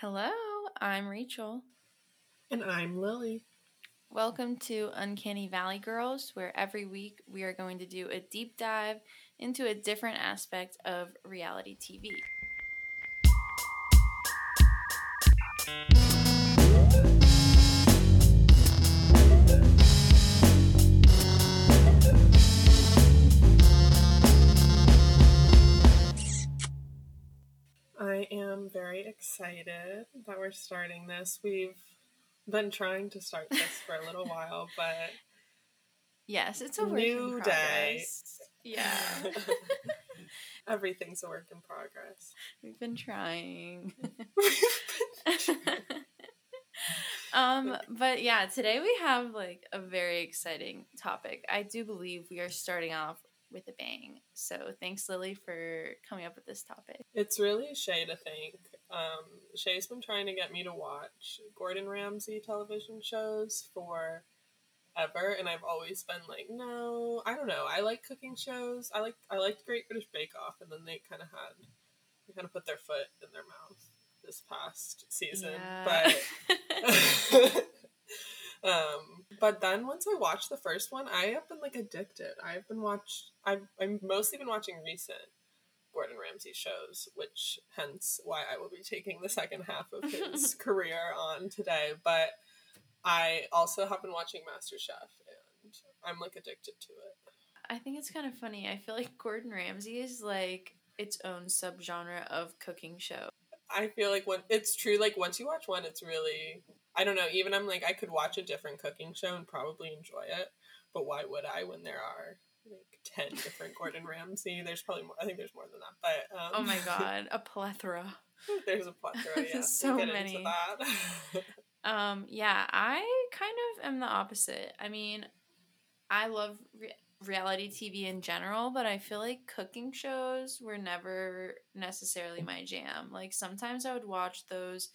Hello, I'm Rachel. And I'm Lily. Welcome to Uncanny Valley Girls, where every week we are going to do a deep dive into a different aspect of reality TV. Excited that we're starting this. We've been trying to start this for a little while, but Yes, it's a New day. Yeah. everything's a work in progress. We've been trying. um, but yeah, today we have like a very exciting topic. I do believe we are starting off with a bang. So thanks, Lily, for coming up with this topic. It's really Shay to thank. Um, Shay's been trying to get me to watch Gordon Ramsay television shows for ever, and I've always been like, no, I don't know. I like cooking shows. I like I liked Great British Bake Off, and then they kind of had they kind of put their foot in their mouth this past season, Yeah. but. um but then once i watched the first one i have been like addicted i've been watched i've i've mostly been watching recent gordon ramsay shows which hence why i will be taking the second half of his career on today but i also have been watching masterchef and i'm like addicted to it I think it's kind of funny. I feel like Gordon Ramsay is like its own subgenre of cooking show. i feel like when it's true like once you watch one it's really i don't know even i'm like i could watch a different cooking show and probably enjoy it but why would i when there are 10 different gordon ramsay there's probably more i think there's more than that but um, Oh my god, a plethora. there's a plethora yeah So we'll many. Um, yeah, I kind of am the opposite. I mean, I love re- reality TV in general, but I feel like cooking shows were never necessarily my jam. Like sometimes I would watch those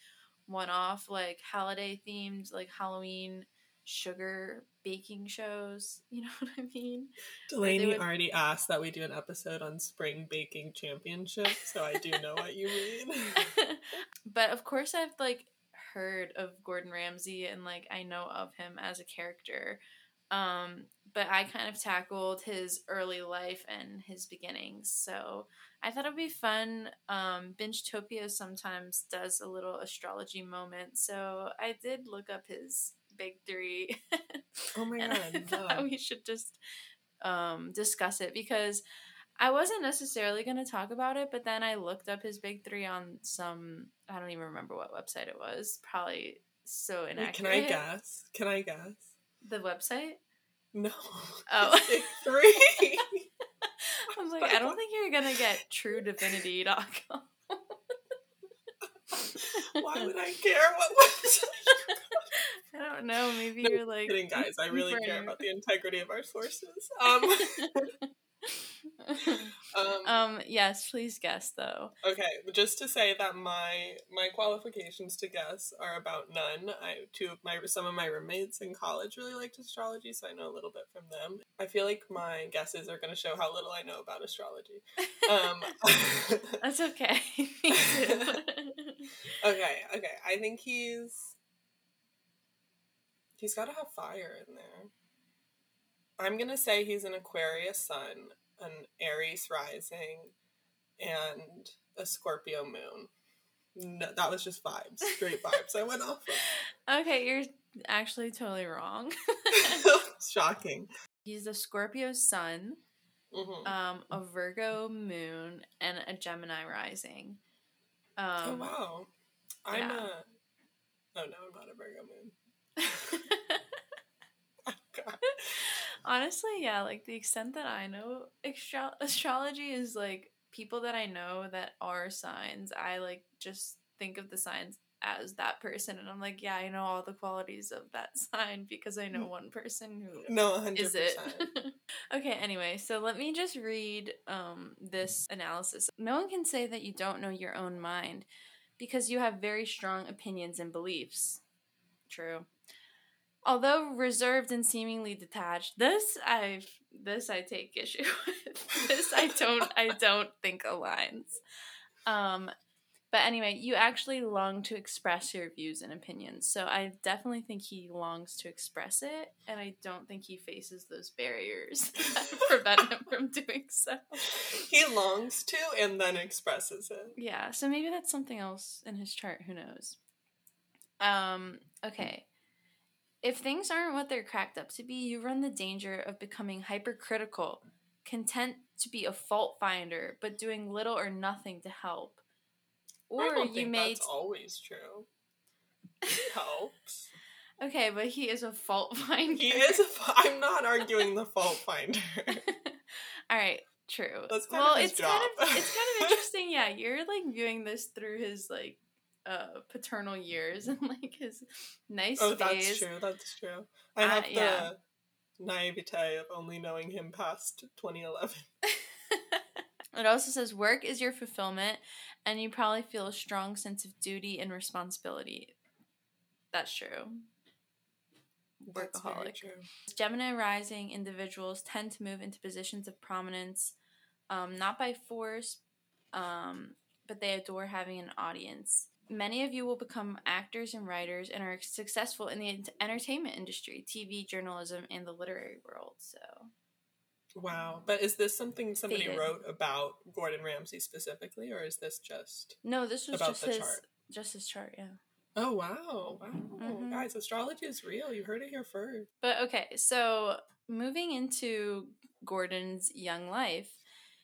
one-off like holiday themed like Halloween sugar baking shows. You know what I mean? delaney would- already asked that we do an episode on spring baking championship so i do know what you mean but of course I've like heard of Gordon Ramsay and like I know of him as a character. Um, but I kind of tackled his early life and his beginnings. So I thought it'd be fun. Um, Bingetopia sometimes does a little astrology moment. So I did look up his big three. oh my god no. we should just um, discuss it because I wasn't necessarily going to talk about it, but then I looked up his big three on some, I don't even remember what website it was. Probably so inaccurate. can i guess can i guess The website? no Oh. Big three I'm like, I don't think you're going to get truedivinity.com. why would i care what was I don't know. Maybe No, you're like. kidding guys i really care about the integrity of our sources um um um, yes, please guess though. Okay, just to say that my my qualifications to guess are about none. I two of my some of my roommates in college really liked astrology, so I know a little bit from them. I feel like my guesses are going to show how little I know about astrology. Um, That's okay. Okay, okay. I think he's he's got to have fire in there. I'm gonna say he's an Aquarius sun, an Aries rising, and a Scorpio moon. No, that was just vibes, straight vibes. I went off. okay, you're actually totally wrong. Shocking. He's a Scorpio sun, hmm um, a Virgo moon, and a Gemini rising. Um, oh wow, I'm yeah. a. Oh no, I'm not a Virgo moon. Oh, God. Honestly, yeah, like the extent that I know astro- astrology is like people that I know that are signs, I like just think of the signs as that person and I'm like, yeah, I know all the qualities of that sign because I know one person who No, hundred is it. okay anyway so let me just read um, this analysis. No one can say that you don't know your own mind because you have very strong opinions and beliefs. True although reserved and seemingly detached this i this i take issue with this i don't i don't think aligns um But anyway, you actually long to express your views and opinions. So I definitely think he longs to express it, and I don't think he faces those barriers that prevent him from doing so. He longs to and then expresses it. Yeah, so maybe that's something else in his chart. Who knows? Um, okay. If things aren't what they're cracked up to be, you run the danger of becoming hypercritical, content to be a fault finder, but doing little or nothing to help. I don't think that's always true. He helps. okay, but he is a fault finder. He is. A, I'm not arguing the fault finder. All right, true. That's kind well, of his it's job. kind of it's kind of interesting. Yeah, you're like viewing this through his like uh paternal years and like his nice oh, phase. that's true. That's true. I Uh, have the yeah. naivete of only knowing him past 2011. It also says work is your fulfillment, and you probably feel a strong sense of duty and responsibility. That's true. That's Workaholic. true. Gemini rising individuals tend to move into positions of prominence, um, not by force, um, but they adore having an audience. Many of you will become actors and writers and are successful in the entertainment industry, TV, journalism, and the literary world. So, Wow. But is this something somebody Fated. wrote about Gordon Ramsay specifically, or is this just. no, this was About just the his chart. just his chart, yeah. Oh, wow. Wow. Mhm. Guys, astrology is real. You heard it here first. But okay, so moving into Gordon's young life,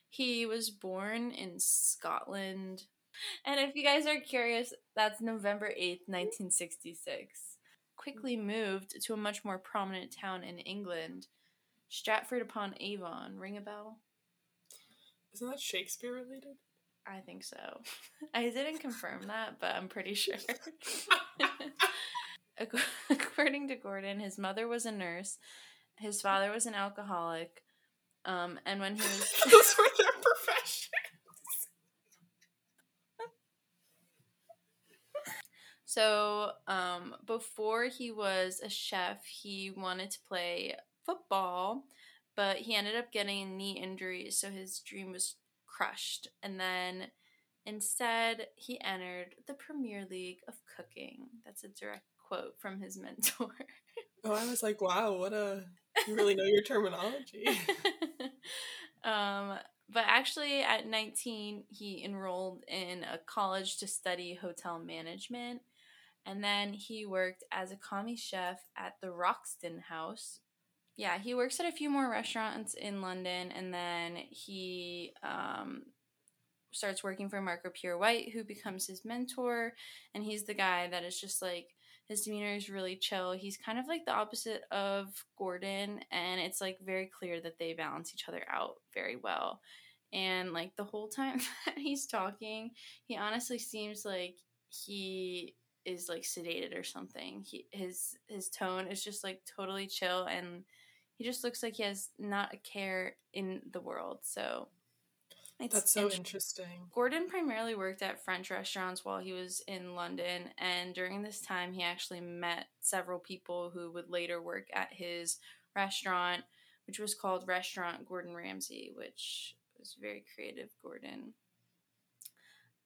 he was born in Scotland. And if you guys are curious, that's November 8th, 1966. Quickly moved to a much more prominent town in England, Stratford upon Avon. Ring a bell? Isn't that Shakespeare related? I think so. I didn't confirm that, but I'm pretty sure. According to Gordon, his mother was a nurse, his father was an alcoholic, um, and when he was Those were their professions. So um, before he was a chef, he wanted to play football, but he ended up getting a knee injury, so his dream was crushed. And then instead, he entered the Premier League of Cooking. That's a direct quote from his mentor. Oh, I was like, wow, what a. You really know your terminology. um, but actually, at 19, he enrolled in a college to study hotel management. And then he worked as a commie chef at the Wroxton House. Yeah, he works at a few more restaurants in London. And then he um, starts working for Marco Pierre White, who becomes his mentor. And he's the guy that is just like, his demeanor is really chill. He's kind of like the opposite of Gordon, and it's like very clear that they balance each other out very well. And like the whole time that he's talking, he honestly seems like he is like sedated or something. He his his tone is just like totally chill and he just looks like he has not a care in the world. So it's That's so int- interesting. Gordon primarily worked at French restaurants while he was in London, and during this time, he actually met several people who would later work at his restaurant, which was called Restaurant Gordon Ramsay, which was very creative, Gordon.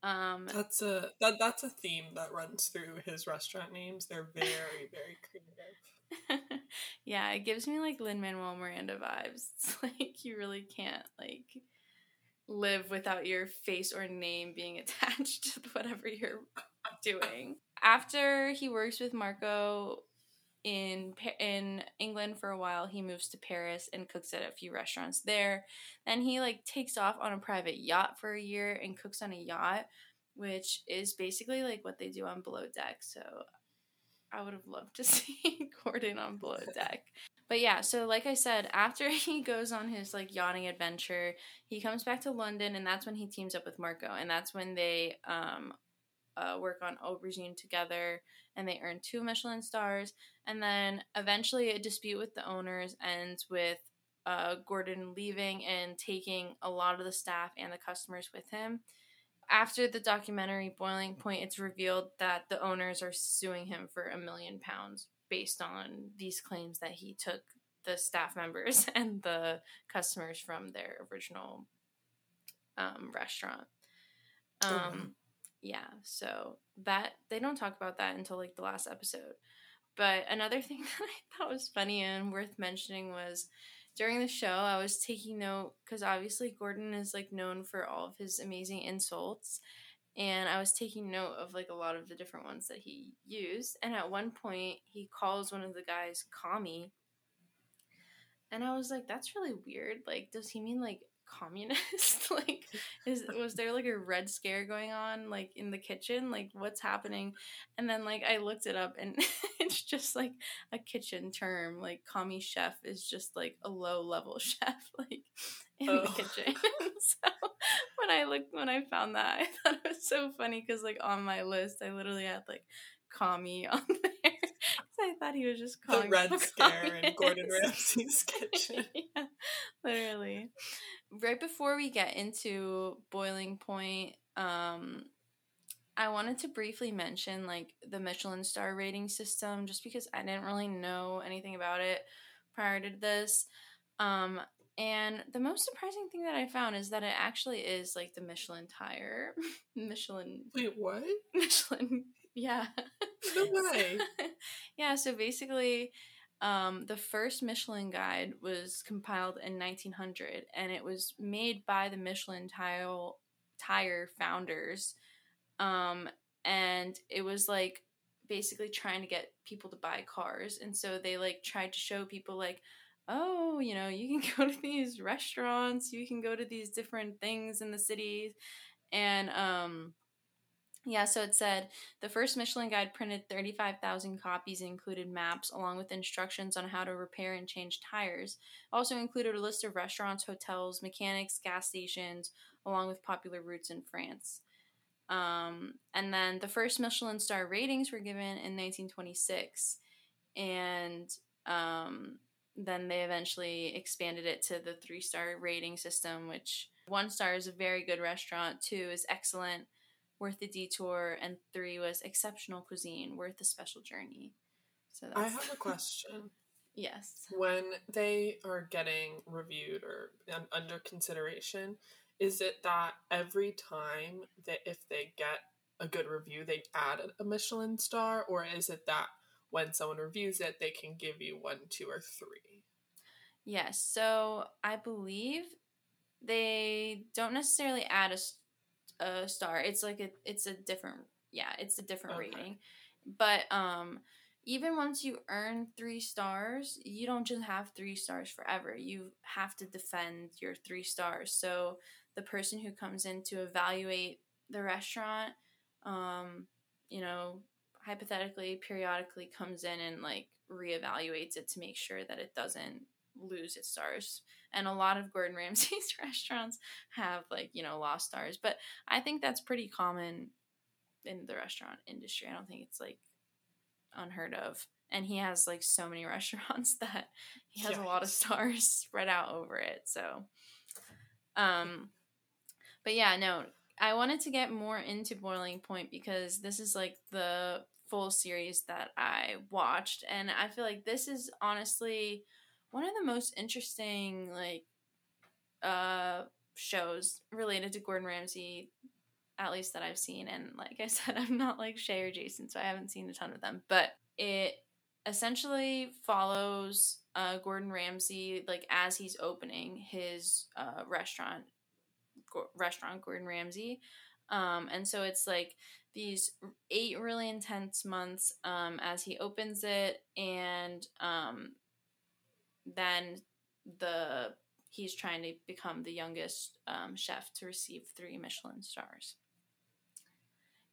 Um, That's a that that's a theme that runs through his restaurant names. They're very very creative. yeah, it gives me like Lin Manuel Miranda vibes. It's like you really can't like live without your face or name being attached to whatever you're doing. After he works with Marco in in England for a while, he moves to Paris and cooks at a few restaurants there. Then he like takes off on a private yacht for a year and cooks on a yacht, which is basically like what they do on Below Deck. So I would have loved to see Gordon on Below Deck. But yeah, so like I said, after he goes on his like yachting adventure, he comes back to London, and that's when he teams up with Marco, and that's when they um, uh, work on Aubergine together, and they earn two Michelin stars, and then eventually a dispute with the owners ends with uh, Gordon leaving and taking a lot of the staff and the customers with him. After the documentary Boiling Point, it's revealed that the owners are suing him for a million pounds based on these claims that he took the staff members and the customers from their original um, restaurant. Oh. Um, yeah, so that they don't talk about that until like the last episode. But another thing that I thought was funny and worth mentioning was during the show, I was taking note because obviously Gordon is like known for all of his amazing insults, and I was taking note of like a lot of the different ones that he used. And at one point, he calls one of the guys commie, and I was like, "That's really weird. Like, does he mean like communist? like, is was there like a red scare going on like in the kitchen? Like, what's happening?" And then like I looked it up, and it's just like a kitchen term. Like, commie chef is just like a low level chef, like in oh. the kitchen. so when I looked when I found that, I thought it was so funny because like on my list, I literally had like commie on there. So I thought he was just calling the Red Scare in Gordon Ramsay's kitchen. yeah, literally. Right before we get into boiling point, um, I wanted to briefly mention like the Michelin star rating system, just because I didn't really know anything about it prior to this. Um, and the most surprising thing that I found is that it actually is like the Michelin tire. Michelin. Wait, what? Michelin. Yeah. No way. yeah, so basically, um, the first Michelin guide was compiled in 1900 and it was made by the Michelin tire, tire founders. Um, and it was like basically trying to get people to buy cars. And so they like tried to show people, like, oh, you know, you can go to these restaurants, you can go to these different things in the cities. And um, yeah, so it said the first Michelin guide printed 35,000 copies and included maps along with instructions on how to repair and change tires. Also included a list of restaurants, hotels, mechanics, gas stations, along with popular routes in France. Um, and then the first Michelin star ratings were given in 1926. And um, then they eventually expanded it to the three star rating system, which one star is a very good restaurant, two is excellent worth the detour, and three was exceptional cuisine, worth a special journey. So that's... I have a question. yes. When they are getting reviewed or under consideration, is it that every time that if they get a good review, they add a Michelin star, or is it that when someone reviews it, they can give you one, two, or three? Yes. So I believe they don't necessarily add a a star. It's like a it's a different yeah, it's a different okay. rating. But um even once you earn 3 stars, you don't just have 3 stars forever. You have to defend your 3 stars. So the person who comes in to evaluate the restaurant um you know, hypothetically periodically comes in and like reevaluates it to make sure that it doesn't lose its stars. And a lot of Gordon Ramsay's restaurants have like, you know, lost stars. But I think that's pretty common in the restaurant industry. I don't think it's like unheard of. And he has like so many restaurants that he has a lot of stars spread out over it. So um but yeah, no, I wanted to get more into Boiling Point because this is like the full series that I watched and I feel like this is honestly one of the most interesting like uh shows related to Gordon Ramsay at least that I've seen and like I said I'm not like Shay or Jason so I haven't seen a ton of them but it essentially follows uh, Gordon Ramsay like as he's opening his uh, restaurant go- restaurant Gordon Ramsay. Um, and so it's like these eight really intense months um, as he opens it and um, then the he's trying to become the youngest um, chef to receive three Michelin stars.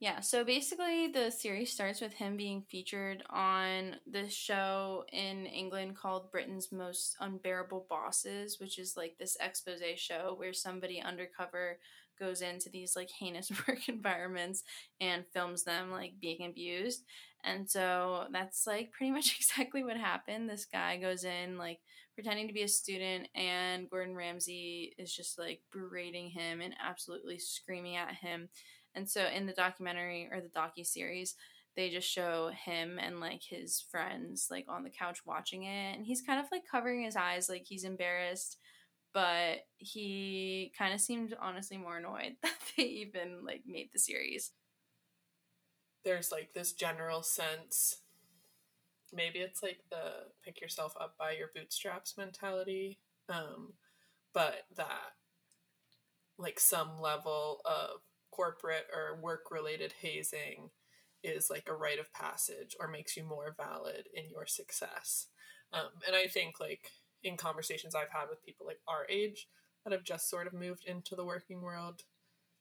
Yeah, so basically the series starts with him being featured on this show in England called Britain's Most Unbearable Bosses, which is like this expose show where somebody undercover goes into these like heinous work environments and films them like being abused. And so that's like pretty much exactly what happened. This guy goes in like pretending to be a student and Gordon Ramsay is just like berating him and absolutely screaming at him. And so in the documentary or the docu series, they just show him and like his friends like on the couch watching it and he's kind of like covering his eyes like he's embarrassed but he kind of seemed honestly more annoyed that they even like made the series there's like this general sense maybe it's like the pick yourself up by your bootstraps mentality um, but that like some level of corporate or work related hazing is like a rite of passage or makes you more valid in your success. Um, and i think like in conversations i've had with people like our age that have just sort of moved into the working world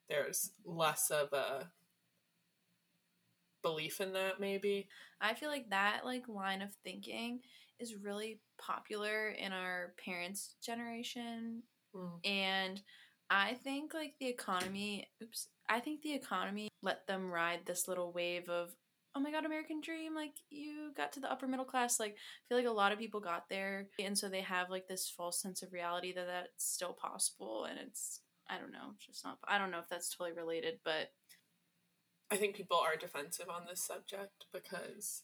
there's less of a belief in that maybe? I feel like that like line of thinking is really popular in our parents' generation. Mm. and I think like the economy oops I think the economy let them ride this little wave of oh my god American dream like you got to the upper middle class. Like I feel like a lot of people got there and so they have like this false sense of reality that that's still possible and it's I don't know it's just not I don't know if that's totally related but I think people are defensive on this subject because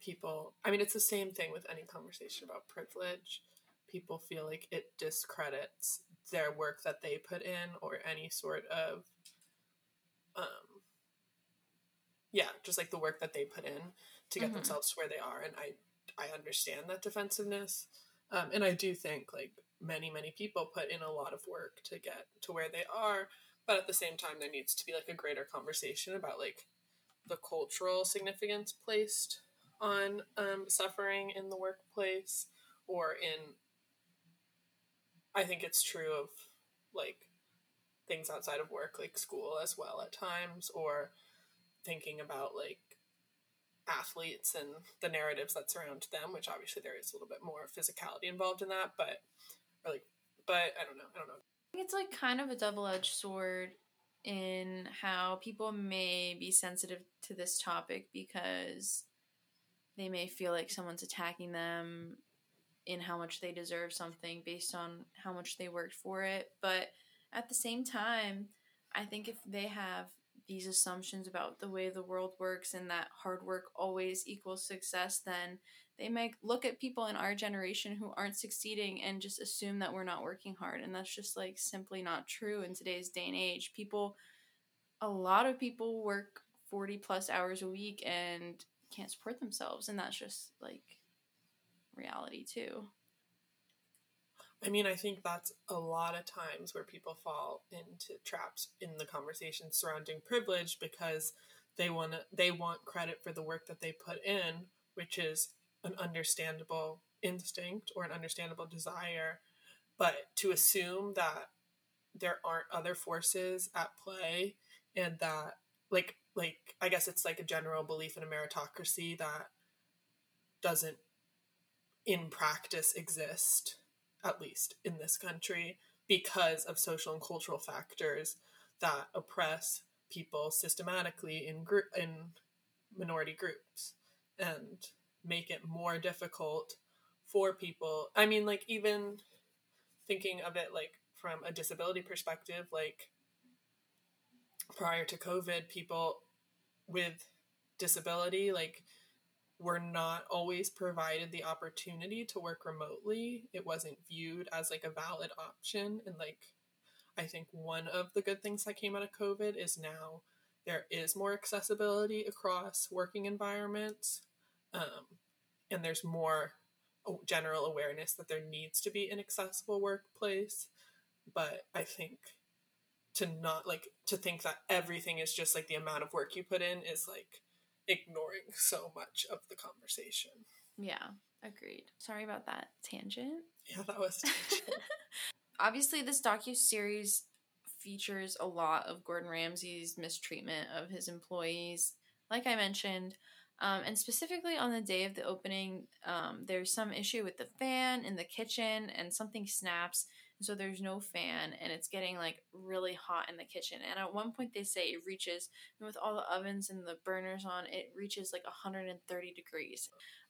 people, I mean, it's the same thing with any conversation about privilege. People feel like it discredits their work that they put in or any sort of, um, yeah, just like the work that they put in to get Mhm. themselves to where they are. And I, I understand that defensiveness. Um, and I do think like many, many people put in a lot of work to get to where they are but at the same time there needs to be like a greater conversation about like the cultural significance placed on um, suffering in the workplace or in i think it's true of like things outside of work like school as well at times or thinking about like athletes and the narratives that surround them which obviously there is a little bit more physicality involved in that but or like but i don't know i don't know it's like kind of a double edged sword in how people may be sensitive to this topic because they may feel like someone's attacking them in how much they deserve something based on how much they worked for it. But at the same time, I think if they have these assumptions about the way the world works and that hard work always equals success, then they might look at people in our generation who aren't succeeding and just assume that we're not working hard and that's just like simply not true in today's day and age. People a lot of people work 40 plus hours a week and can't support themselves and that's just like reality too. I mean, I think that's a lot of times where people fall into traps in the conversation surrounding privilege because they want they want credit for the work that they put in, which is an understandable instinct or an understandable desire, but to assume that there aren't other forces at play and that like like I guess it's like a general belief in a meritocracy that doesn't in practice exist at least in this country because of social and cultural factors that oppress people systematically in group in minority groups. And make it more difficult for people. I mean like even thinking of it like from a disability perspective like prior to covid people with disability like were not always provided the opportunity to work remotely. It wasn't viewed as like a valid option. And like i think one of the good things that came out of covid is now there is more accessibility across working environments um, and there's more general awareness that there needs to be an accessible workplace. But i think to not like to think that everything is just like the amount of work you put in is like ignoring so much of the conversation. Yeah agreed. Sorry about that tangent. Yeah that was obviously this docu-series features a lot of gordon ramsay's mistreatment of his employees. Like i mentioned um, and specifically on the day of the opening, um, there's some issue with the fan in the kitchen and something snaps. So there's no fan and it's getting like really hot in the kitchen. And at one point, they say it reaches, with all the ovens and the burners on, it reaches like 130 degrees.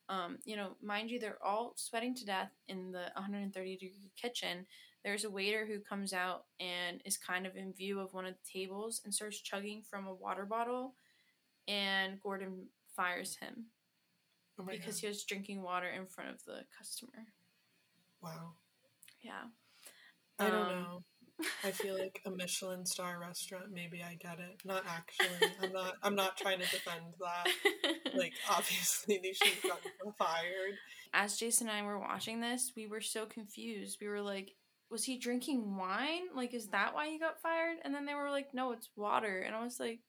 Um, you know, mind you, they're all sweating to death in the 130 degree kitchen. There's a waiter who comes out and is kind of in view of one of the tables and starts chugging from a water bottle. And Gordon fires him oh because God. he was drinking water in front of the customer. wow Yeah. i don't Um, know I feel like a Michelin star restaurant. Maybe I get it. Not actually. I'm not. I'm not trying to defend that. Like obviously they should have gotten fired. As Jason and I were watching this, we were so confused. We were like, "Was he drinking wine? Like, is that why he got fired?" And then they were like, "No, it's water." And I was like,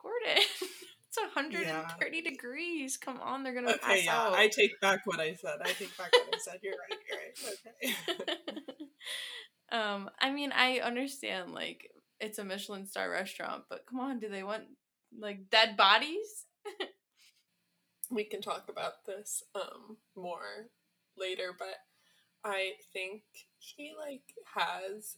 "Gordon." It's 130 yeah. degrees. Come on, they're gonna okay, pass yeah. out. I take back what I said. I take back what I said. You're right. You're right. Okay. um, I mean, I understand like it's a Michelin star restaurant, but come on, do they want like dead bodies? we can talk about this um more later, but I think he like has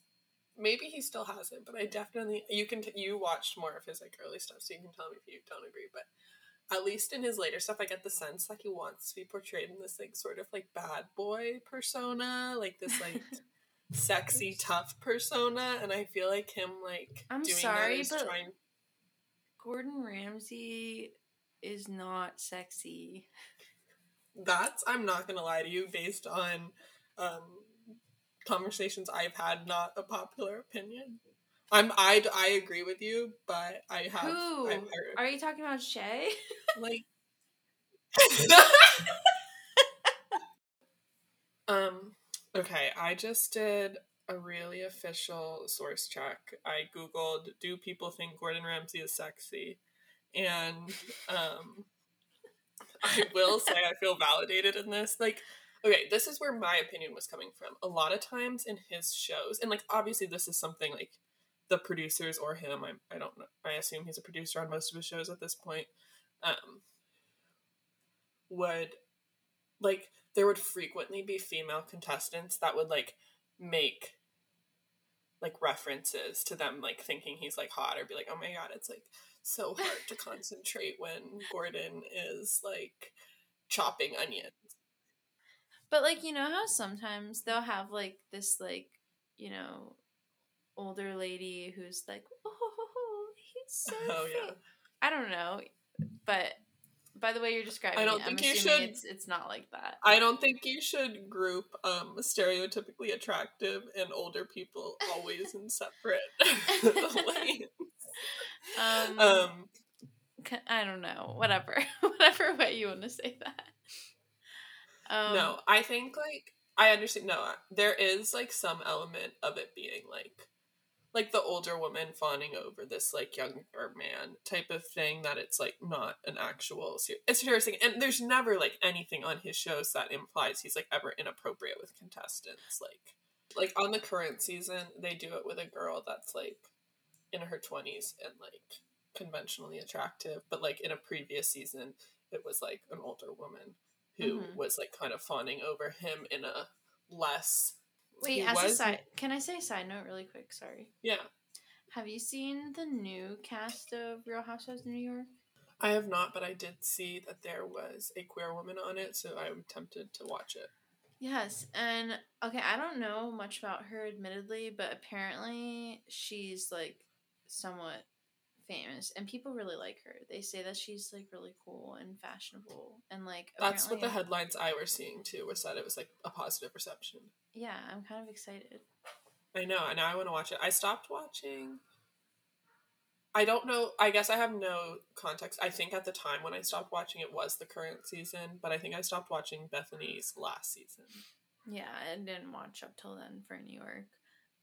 maybe he still has it, but I definitely you can t- you watched more of his like early stuff, so you can tell me if you don't agree. But at least in his later stuff, I get the sense that he wants to be portrayed in this like sort of like bad boy persona, like this like sexy tough persona, and I feel like him like I'm sorry, but trying... Gordon Ramsay is not sexy. That's I'm not gonna lie to you based on um conversations I've had not a popular opinion. I'm I I agree with you, but I have. Who are you talking about? Shay? Like. um. Okay, I just did a really official source check. I googled, "Do people think Gordon Ramsay is sexy?" And um, I will say I feel validated in this. Like okay, this is where my opinion was coming from. A lot of times in his shows, and like obviously this is something like the producers or him. I I don't know. I assume he's a producer on most of his shows at this point. Um, would like there would frequently be female contestants that would like make like references to them like thinking he's like hot or be like oh my god it's like so hard to concentrate when gordon is like chopping onions but like you know how sometimes they'll have like this like you know older lady who's like oh he's so oh, yeah. I don't know, but by the way you're describing, I don't it, think I'm you should. It's, it's not like that. I don't think you should group um, stereotypically attractive and older people always in separate lanes. Um, um, I don't know. Whatever, whatever way you want to say that. Um, no, I think like I understand. No, there is like some element of it being like like the older woman fawning over this like younger man type of thing that it's like not an actual it's serious thing and there's never like anything on his shows that implies he's like ever inappropriate with contestants like like on the current season they do it with a girl that's like in her 20s and like conventionally attractive but like in a previous season it was like an older woman who mm-hmm. was like kind of fawning over him in a less. Wait, as was... a side, can I say a side note really quick? Sorry. Yeah. Have you seen the new cast of Real Housewives of New York? I have not, but I did see that there was a queer woman on it, so I'm tempted to watch it. Yes, and okay, I don't know much about her admittedly, but apparently she's like somewhat famous and people really like her. They say that she's like really cool and fashionable and like That's what the headlines I were seeing too was that it was like a positive reception. Yeah, I'm kind of excited. I know, and now I want to watch it. I stopped watching I don't know. I guess I have no context. I think at the time when I stopped watching it was the current season, but I think I stopped watching Bethany's last season. Yeah, I didn't watch up till then for New York.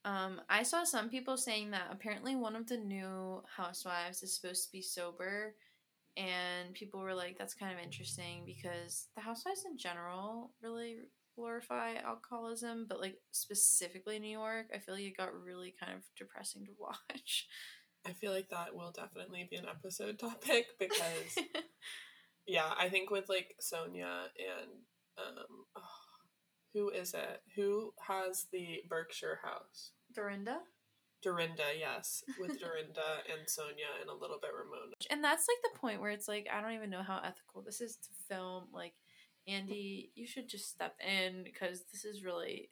Um, I saw some people saying that apparently one of the new housewives is supposed to be sober, and people were like, "That's kind of interesting because the housewives in general really glorify alcoholism, but like specifically New York, I feel like it got really kind of depressing to watch." I feel like that will definitely be an episode topic because, yeah, I think with like Sonja and um, oh, who is it? Who has the Berkshire house? Dorinda. Dorinda, yes, with Dorinda and Sonja and a little bit Ramona. And that's like the point where it's like I don't even know how ethical this is to film. Like, Andy, you should just step in because this is really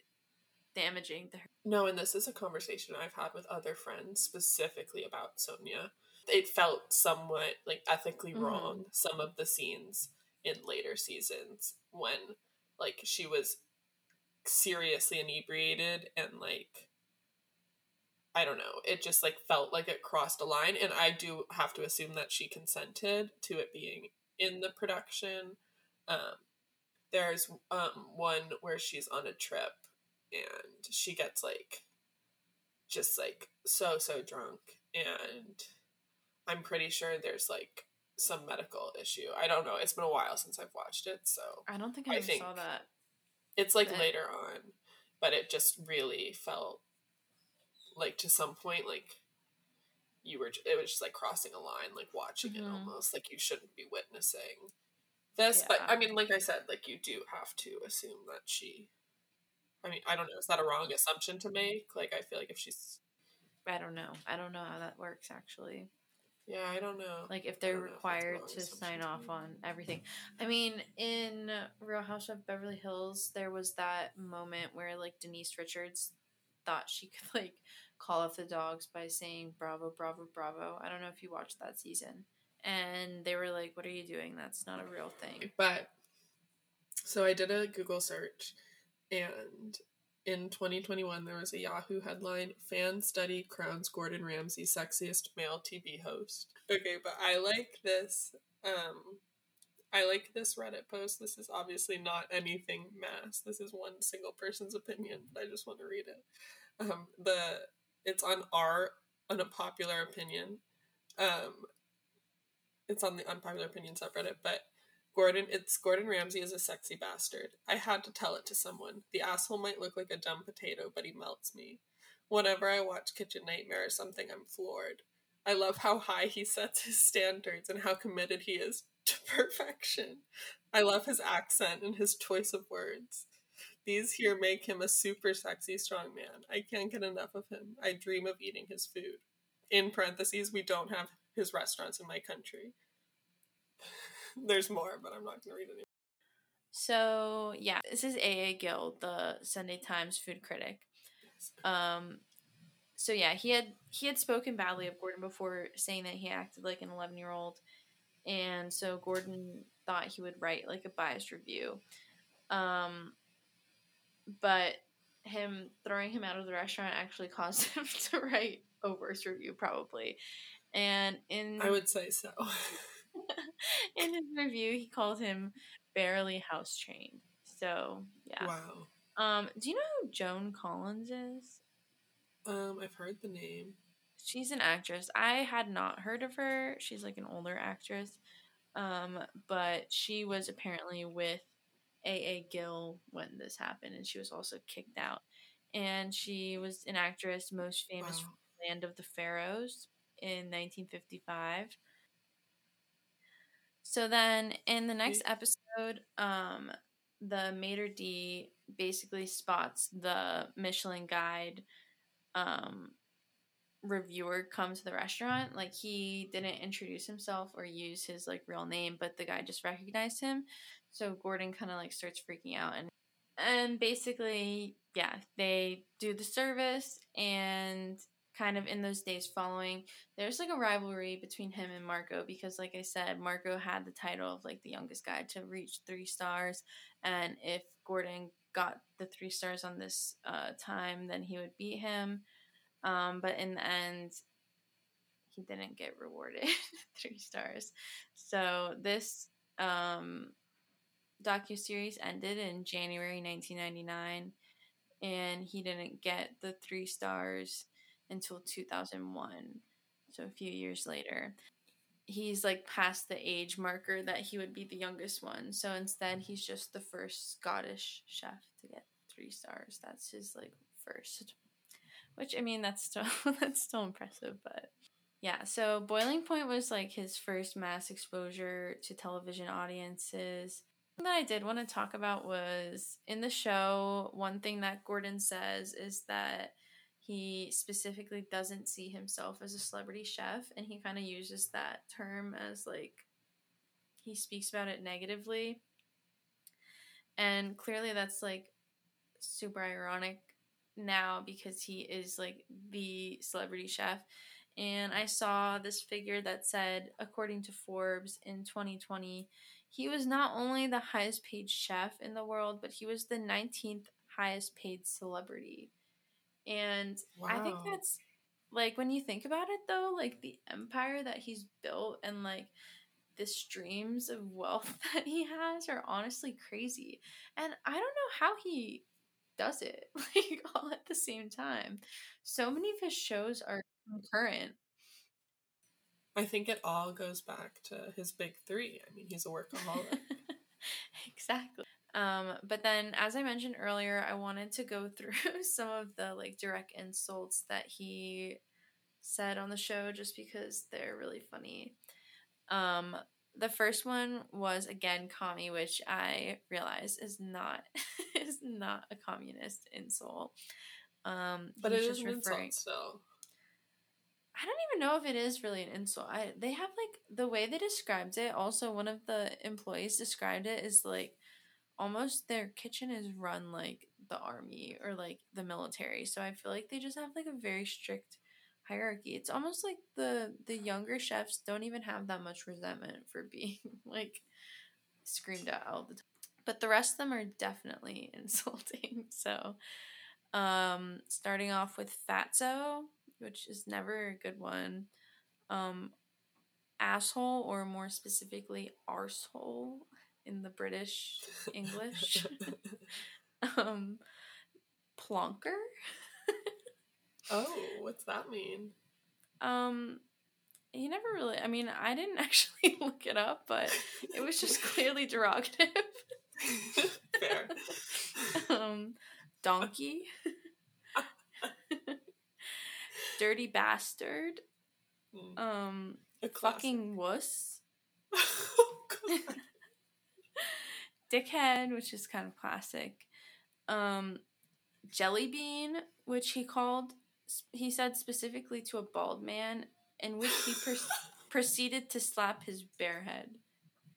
damaging to her. No, and this is a conversation I've had with other friends specifically about Sonja. It felt somewhat like ethically mm-hmm. wrong some of the scenes in later seasons when like she was seriously inebriated and like I don't know. It just like felt like it crossed a line, and I do have to assume that she consented to it being in the production. Um, there's um one where she's on a trip and she gets like just like so so drunk and I'm pretty sure there's like some medical issue. I don't know. It's been a while since I've watched it, so I don't think I, I think saw that. It's like But- later on, but it just really felt like to some point like you were it was just like crossing a line like watching it Mhm. almost like you shouldn't be witnessing this but i mean like i said like you do have to assume that she i mean i don't know is that a wrong assumption to make like i feel like if she's I don't know. I don't know how that works actually. Yeah i don't know Like if they're don't know if that's a required to sign off on everything. I mean, in Real House of Beverly Hills, there was that moment where like Denise Richards thought she could like call off the dogs by saying bravo, bravo, bravo. I don't know if you watched that season. And they were like, What are you doing? That's not a real thing. But so I did a Google search, and in 2021 there was a Yahoo headline: "Fan study crowns Gordon Ramsay sexiest male TV host." Okay, but I like this. Um, I like this Reddit post. This is obviously not anything mass. This is one single person's opinion, but I just want to read it. Um, the it's on our unpopular opinion. Um, it's on the unpopular opinion subreddit, but Gordon, it's Gordon Ramsay is a sexy bastard. I had to tell it to someone. The asshole might look like a dumb potato, but he melts me. Whenever I watch Kitchen Nightmare or something, I'm floored. I love how high he sets his standards and how committed he is to perfection. I love his accent and his choice of words. These here make him a super sexy strong man. I can't get enough of him. I dream of eating his food. In parentheses, we don't have his restaurants in my country. There's more, but I'm not going to read it. So yeah, this is AA Gill, the Sunday Times food critic. Um, so yeah, he had he had spoken badly of Gordon before, saying that he acted like an eleven year old, and so Gordon thought he would write like a biased review. Um, but him throwing him out of the restaurant actually caused him to write a worse review, probably. And in I would say so. in his review, he called him barely house trained. So yeah. Wow. Um, do you know who Joan Collins is? Um, I've heard the name. She's an actress. I had not heard of her. She's like an older actress. Um, but she was apparently with A.A. Gill when this happened, and she was also kicked out. And she was an actress most famous Wow. from Land of the Pharaohs in 1955. So then in the next episode, um, the maitre d basically spots the Michelin guide um, reviewer come to the restaurant. Like he didn't introduce himself or use his like real name, but the guy just recognized him. So Gordon kind of like starts freaking out and and basically, yeah, they do the service and kind of in those days following, there's like a rivalry between him and Marco because like I said, Marco had the title of like the youngest guy to reach 3 stars and if Gordon got the 3 stars on this uh, time, then he would beat him. Um, but in the end, he didn't get rewarded three stars. So this um, docu series ended in January 1999, and he didn't get the three stars until 2001. So a few years later. He's like past the age marker that he would be the youngest one. So instead, he's just the first Scottish chef to get three stars. That's his like first which I mean that's still that's still impressive, but yeah. So Boiling Point was like his first mass exposure to television audiences. That I did want to talk about was in the show. One thing that Gordon says is that he specifically doesn't see himself as a celebrity chef, and he kind of uses that term as like he speaks about it negatively. And clearly, that's like super ironic now because he is like the celebrity chef. And I saw this figure that said, according to Forbes in 2020, he was not only the highest paid chef in the world, but he was the 19th highest paid celebrity. And I think that's like when you think about it though, like the empire that he's built and like the streams of wealth that he has are honestly crazy. And I don't know how he does it like all at the same time. So many of his shows are concurrent. I think it all goes back to his big three. I mean, he's a workaholic. exactly. Um, but then, as I mentioned earlier, I wanted to go through some of the like direct insults that he said on the show just because they're really funny. Um, the first one was again commie, which I realize is not is not a communist insult. Um, but it is an insult still. I don't even know if it is really an insult. I they have like the way they described it. Also, one of the employees described it as like almost their kitchen is run like the army or like the military. So I feel like they just have like a very strict hierarchy. It's almost like the the younger chefs don't even have that much resentment for being like screamed at all the time. But the rest of them are definitely insulting. So um starting off with Fatso, which is never a good one. Um asshole or more specifically arsehole in the British English. um plonker Oh, what's that mean? Um, he never really. I mean, I didn't actually look it up, but it was just clearly derogative. Fair. um, donkey. Dirty bastard. Mm. Um, fucking wuss. Dickhead, which is kind of classic. Um, jelly bean, which he called he said specifically to a bald man, in which he per- proceeded to slap his bare head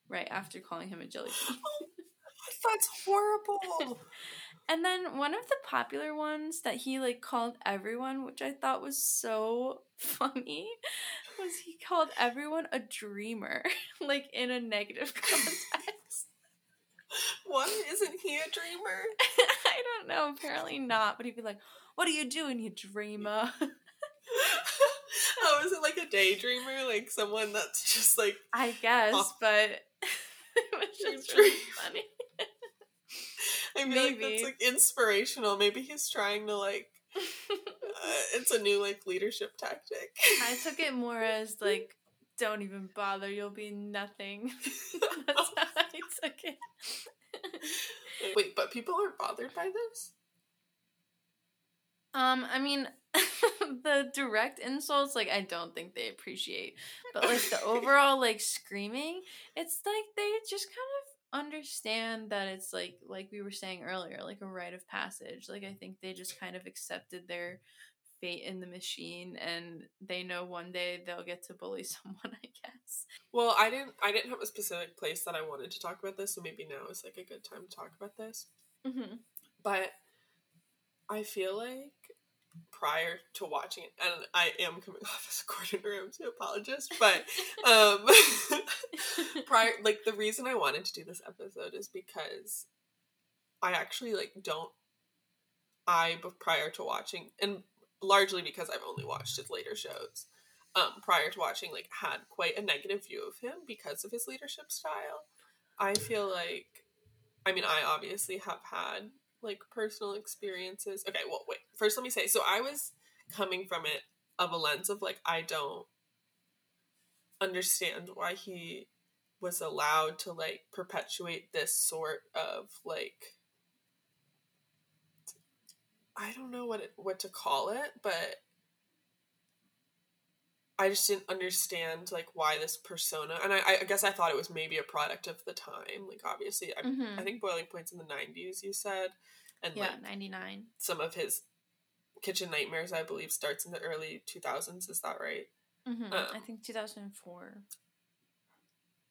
right after calling him a jelly bean. That's horrible. and then one of the popular ones that he like called everyone, which I thought was so funny, was he called everyone a dreamer, like in a negative context. Why isn't he a dreamer? I don't know. Apparently not. But he'd be like, what are you doing, you dreamer? oh, is it like a daydreamer? Like someone that's just like. I guess, off- but it was just really funny. I feel Maybe. like that's like inspirational. Maybe he's trying to like. Uh, it's a new like leadership tactic. I took it more as like, don't even bother. You'll be nothing. that's how I took it. Wait, but people are bothered by this? Um, I mean, the direct insults, like I don't think they appreciate, but like the overall like screaming, it's like they just kind of understand that it's like like we were saying earlier, like a rite of passage. Like I think they just kind of accepted their fate in the machine and they know one day they'll get to bully someone i guess well i didn't i didn't have a specific place that i wanted to talk about this so maybe now is like a good time to talk about this mm-hmm. but i feel like prior to watching it, and I am coming off as a Gordon Ramsay apologist, but um, prior, like the reason I wanted to do this episode is because I actually like don't. I prior to watching, and largely because I've only watched his later shows. Um, prior to watching, like had quite a negative view of him because of his leadership style. I feel like, I mean, I obviously have had like personal experiences. Okay, well, wait. First, let me say so I was coming from it of a lens of like, I don't understand why he was allowed to like perpetuate this sort of like I don't know what it, what to call it, but I just didn't understand like why this persona, and I, I guess I thought it was maybe a product of the time. Like obviously, I, mm-hmm. I think Boiling Point's in the '90s. You said, and yeah, like, '99. Some of his Kitchen Nightmares, I believe, starts in the early 2000s. Is that right? Mm-hmm. Um, I think 2004.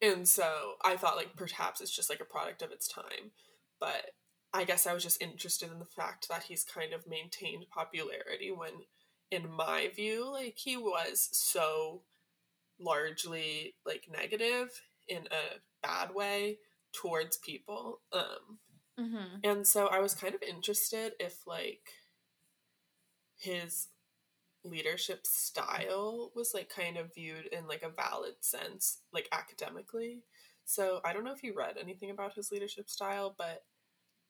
And so I thought like perhaps it's just like a product of its time, but I guess I was just interested in the fact that he's kind of maintained popularity when in my view, like he was so largely like negative in a bad way towards people. Um mm-hmm. and so I was kind of interested if like his leadership style was like kind of viewed in like a valid sense, like academically. So I don't know if you read anything about his leadership style, but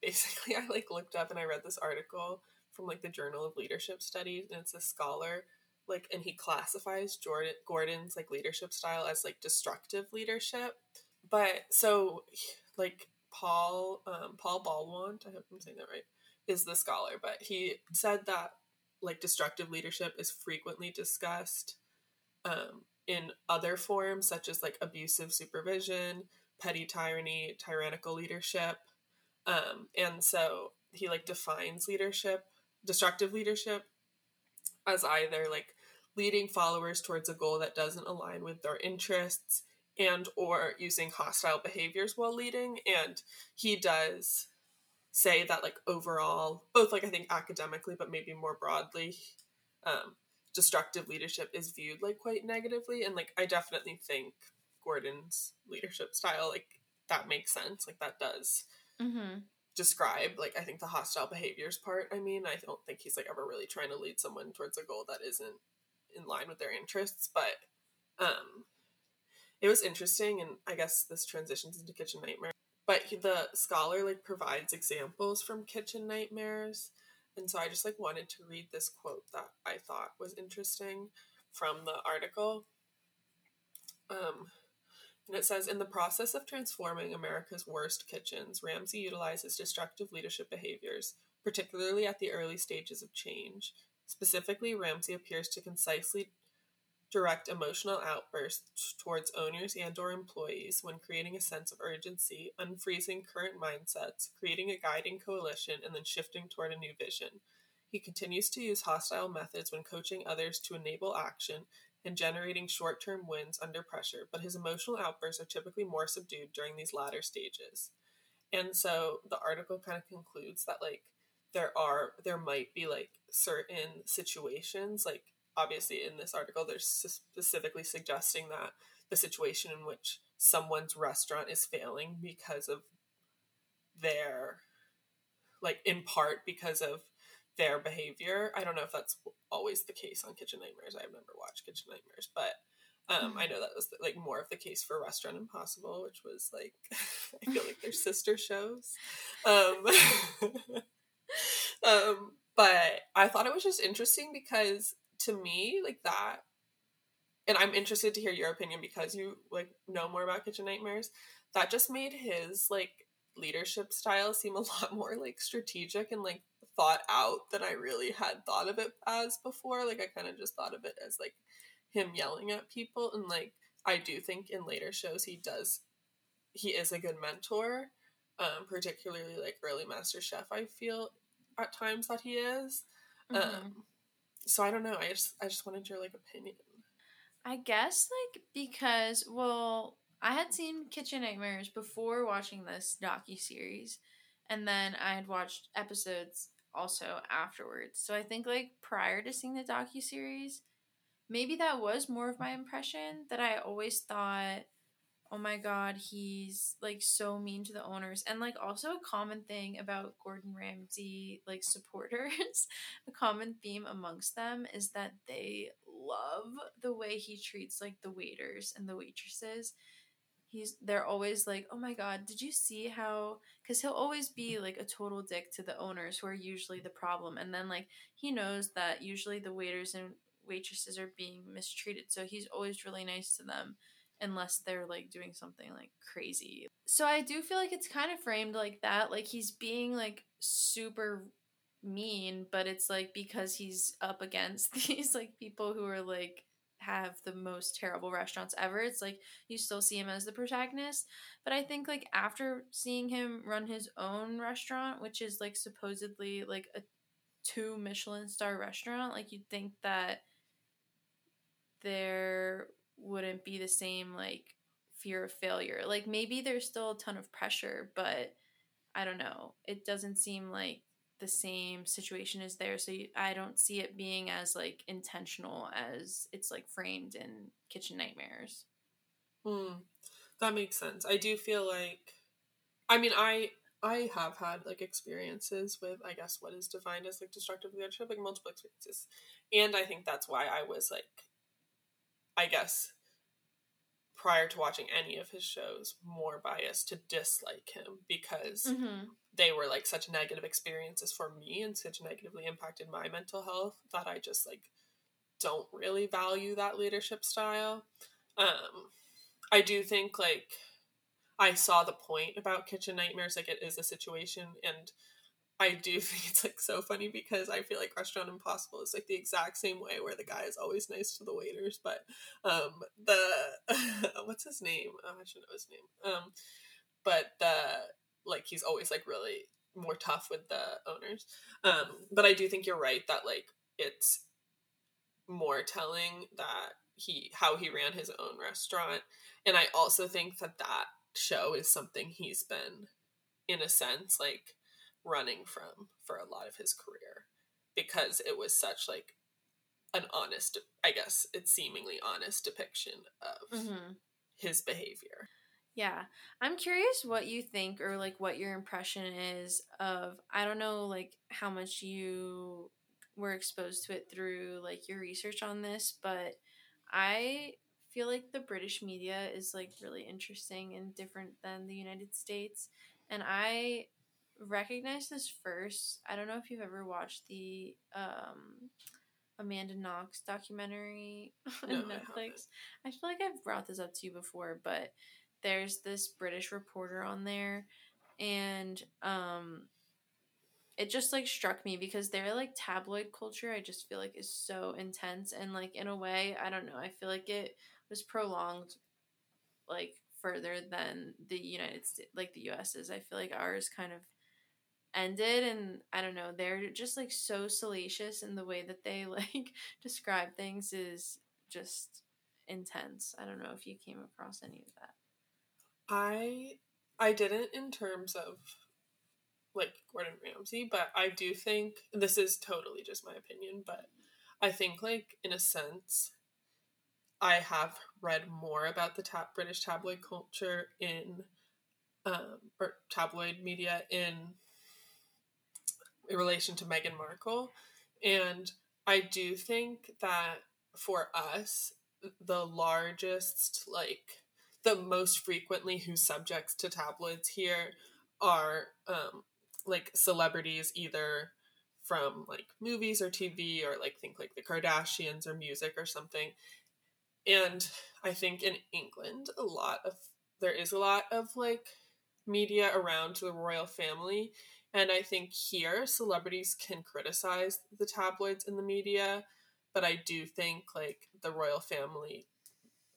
basically I like looked up and I read this article from like the Journal of Leadership Studies, and it's a scholar like and he classifies Jordan Gordon's like leadership style as like destructive leadership. But so like Paul um, Paul Baldwin, I hope I'm saying that right, is the scholar, but he said that like destructive leadership is frequently discussed um, in other forms such as like abusive supervision, petty tyranny, tyrannical leadership. Um, and so he like defines leadership, destructive leadership, as either like leading followers towards a goal that doesn't align with their interests and or using hostile behaviors while leading. And he does say that like overall both like i think academically but maybe more broadly um destructive leadership is viewed like quite negatively. And like i definitely think gordon's leadership style like that makes sense. Like that does Mm-hmm. describe like i think the hostile behaviors part i mean i don't think he's like ever really trying to lead someone towards a goal that isn't in line with their interests but um it was interesting and i guess this transitions into kitchen nightmare but he, the scholar like provides examples from kitchen nightmares and so i just like wanted to read this quote that i thought was interesting from the article um and it says In the process of transforming America's worst kitchens, Ramsay utilizes destructive leadership behaviors, particularly at the early stages of change. Specifically, Ramsay appears to concisely direct emotional outbursts towards owners and or employees when creating a sense of urgency, unfreezing current mindsets, creating a guiding coalition, and then shifting toward a new vision. He continues to use hostile methods when coaching others to enable action and generating short term wins under pressure, but his emotional outbursts are typically more subdued during these latter stages. And so the article kind of concludes that, like, there are, there might be, like, certain situations, like, obviously in this article, they're specifically suggesting that the situation in which someone's restaurant is failing because of their, like, in part because of their behavior. I don't know if that's always the case on Kitchen Nightmares. I've never watched Kitchen Nightmares, but um, I know that was like more of the case for Restaurant Impossible, which was like I feel like they're sister shows. Um, um, but I thought it was just interesting because to me, like that, and I'm interested to hear your opinion because you like know more about Kitchen Nightmares. That just made his like leadership style seem a lot more like strategic and like thought out than I really had thought of it as before. Like I kind of just thought of it as like him yelling at people and like I do think in later shows he does he is a good mentor. Um, particularly like early Master Chef, I feel at times that he is. Mm-hmm. Um, so I don't know. I just I just wanted your like opinion. I guess like because well, I had seen Kitchen Nightmares before watching this docu series, and then I had watched episodes also afterwards. So I think like prior to seeing the docu series, maybe that was more of my impression that I always thought, oh my god, he's like so mean to the owners. And like also a common thing about Gordon Ramsay like supporters, a common theme amongst them is that they love the way he treats like the waiters and the waitresses he's they're always like oh my god did you see how because he'll always be like a total dick to the owners who are usually the problem. And then like he knows that usually the waiters and waitresses are being mistreated. So he's always really nice to them unless they're like doing something like crazy. So i do feel like it's kind of framed like that. Like he's being like super mean but it's like because he's up against these like people who are like have the most terrible restaurants ever. It's like you still see him as the protagonist. But I think like after seeing him run his own restaurant, which is like supposedly like a two Michelin star restaurant, like you'd think that there wouldn't be the same like fear of failure. Like maybe there's still a ton of pressure, but I don't know. It doesn't seem like the same situation is there so you, i don't see it being as like intentional as it's like framed in kitchen nightmares Hmm. That makes sense. I do feel like, I mean, I I have had like experiences with I guess what is defined as like destructive leadership, like multiple experiences. And I think that's why I was like I guess prior to watching any of his shows more biased to dislike him because Mm-hmm. They were like such negative experiences for me and such negatively impacted my mental health that I just like don't really value that leadership style. Um I do think like I saw the point about kitchen nightmares like it is a situation and I do think it's like so funny because I feel like Restaurant Impossible is like the exact same way where the guy is always nice to the waiters, but um the what's his name? Oh, I should know his name. Um but the like he's always like really more tough with the owners. Um but I do think you're right that like it's more telling that he how he ran his own restaurant and I also think that that show is something he's been in a sense like running from for a lot of his career because it was such like an honest i guess it's seemingly honest depiction of Mm-hmm. his behavior Yeah. I'm curious what you think or like what your impression is of I don't know like how much you were exposed to it through like your research on this, but I feel like the British media is like really interesting and different than the United States. And I recognized this first. I don't know if you've ever watched the um Amanda Knox documentary on No, I Netflix. I feel like I've brought this up to you before, but there's this British reporter on there and um it just like struck me because their like tabloid culture I just feel like is so intense and like in a way, I don't know, I feel like it was prolonged like further than the United States like the US is. I feel like ours kind of ended and I don't know, they're just like so salacious in the way that they like describe things is just intense. I don't know if you came across any of that. I i didn't in terms of like gordon ramsay but i do think this is totally just my opinion but i think like in a sense i have read more about the tab- british tabloid culture in um, or tabloid media in in relation to Meghan Markle. And I do think that for us, the largest, like, the most frequently who's subjects to tabloids here are, um, like, celebrities either from, like, movies or TV or, like, think like the Kardashians or music or something. And I think in England, a lot of, there is a lot of, like, media around the royal family and I think here celebrities can criticize the tabloids and the media, but I do think like the royal family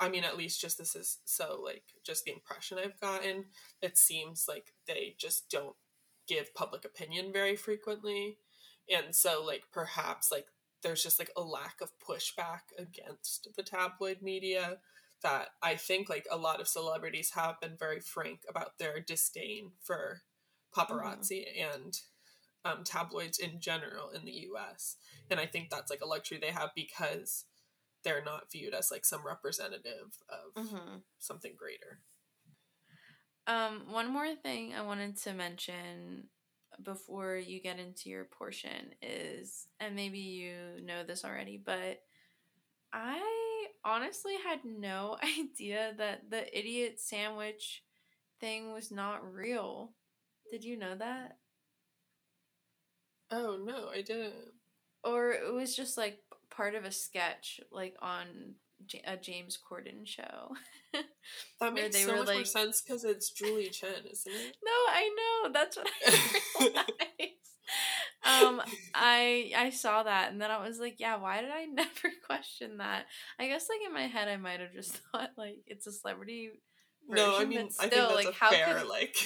I mean at least just this is so like just the impression I've gotten, it seems like they just don't give public opinion very frequently. And so like perhaps like there's just like a lack of pushback against the tabloid media that I think like a lot of celebrities have been very frank about their disdain for paparazzi and um, tabloids in general in the US. And I think that's like a luxury they have because they're not viewed as like some representative of Mm-hmm. something greater. Um, one more thing I wanted to mention before you get into your portion is, and maybe you know this already, but I honestly had no idea that the idiot sandwich thing was not real. Did you know that? Oh no, I didn't. Or it was just like part of a sketch, like on a James Corden show. That makes they so much more sense because it's Julie Chen, isn't it? No, I know. That's what I realized. um, I I saw that and then I was like, yeah, why did I never question that? I guess like in my head I might have just thought like it's a celebrity version, no, I mean but I think that's like a how fair could like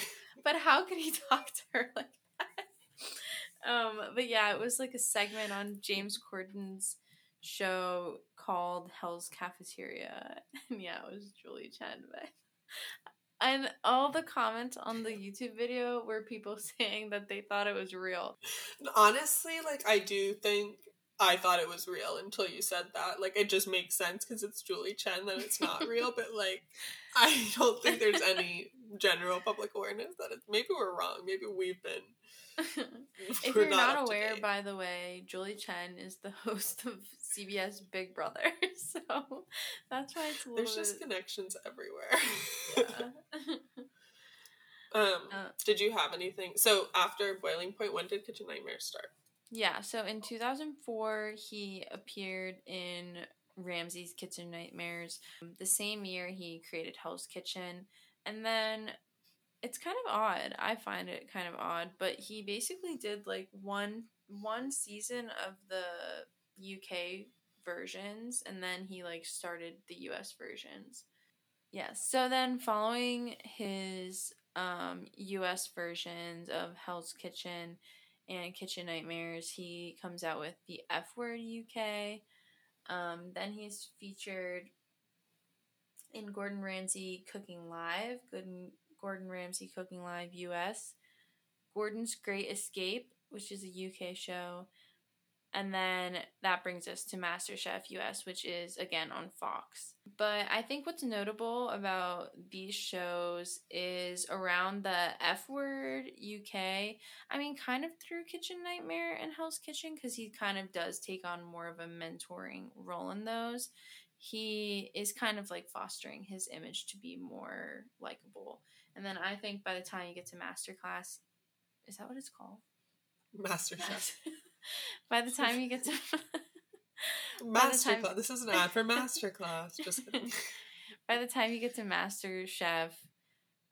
but how could he talk to her like that? Um, but yeah, it was like a segment on James Corden's show called Hell's Cafeteria. And yeah, it was Julie Chen, but and all the comments on the YouTube video were people saying that they thought it was real. honestly, like I do think I thought it was real until you said that. Like it just makes sense because it's Julie Chen that it's not real, but like I don't think there's any general public awareness that it's maybe we're wrong. Maybe we've been. if you're not, to aware, by the way, Julie Chen is the host of CBS Big Brother, so that's why it's there's just bit. connections everywhere. Yeah. um, Uh, did you have anything? So after Boiling Point, when did Kitchen Nightmares start? Yeah, so in 2004, he appeared in Ramsay's Kitchen Nightmares. The same year, he created Hell's Kitchen. And then it's kind of odd. I find it kind of odd, but he basically did like one one season of the UK versions and then he like started the US versions. Yes. So then following his um US versions of Hell's Kitchen and Kitchen Nightmares, he comes out with the F Word UK. Um, then he's featured in Gordon Ramsay Cooking Live, Gordon, Gordon Ramsay Cooking Live US, Gordon's Great Escape, which is a UK show, and then that brings us to MasterChef US, which is again on Fox. But I think what's notable about these shows is around the F Word UK. I mean, kind of through Kitchen Nightmare and Hell's Kitchen, because he kind of does take on more of a mentoring role in those. He is kind of like fostering his image to be more likable. And then I think by the time you get to Masterclass, is that what it's called? MasterChef. by the time you get to Masterclass. time- This is an ad for Masterclass. Just by the time you get to Master Chef,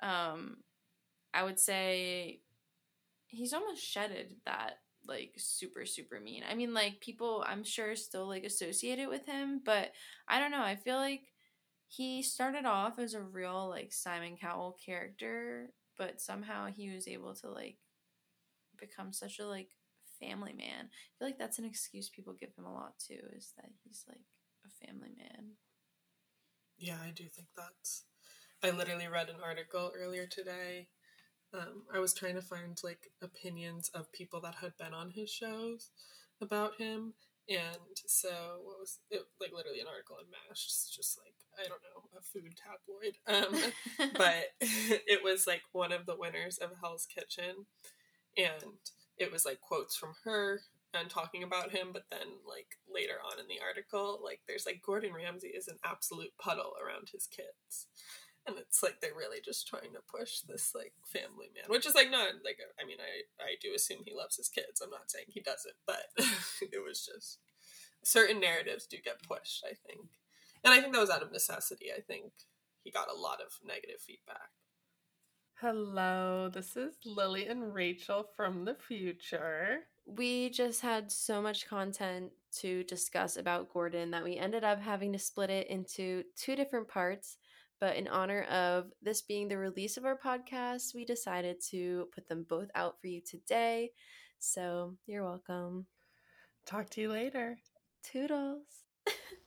um, I would say he's almost shedded that like super super mean. I mean, like people I'm sure still like associate it with him, but I don't know. I feel like he started off as a real like Simon Cowell character, but somehow he was able to like become such a like family man. I feel like that's an excuse people give him a lot too, is that he's like a family man. Yeah, I do think that's. I literally read an article earlier today. Um, I was trying to find like opinions of people that had been on his shows about him, and so what was it? Like literally an article in Mash, just, just like I don't know, a food tabloid. Um, but it was like one of the winners of Hell's Kitchen, and it was like quotes from her and talking about him. But then, like later on in the article, like there's like Gordon Ramsay is an absolute puddle around his kids, and it's like they're really just trying to push this like family man, which is like not like I mean I I do assume he loves his kids. I'm not saying he doesn't, but it was just certain narratives do get pushed. I think, and I think that was out of necessity. I think he got a lot of negative feedback. Hello, this is Lily and Rachel from the future. we just had so much content to discuss about Gordon that we ended up having to split it into two different parts. But in honor of this being the release of our podcast, we decided to put them both out for you today. So you're welcome. Talk to you later. Toodles.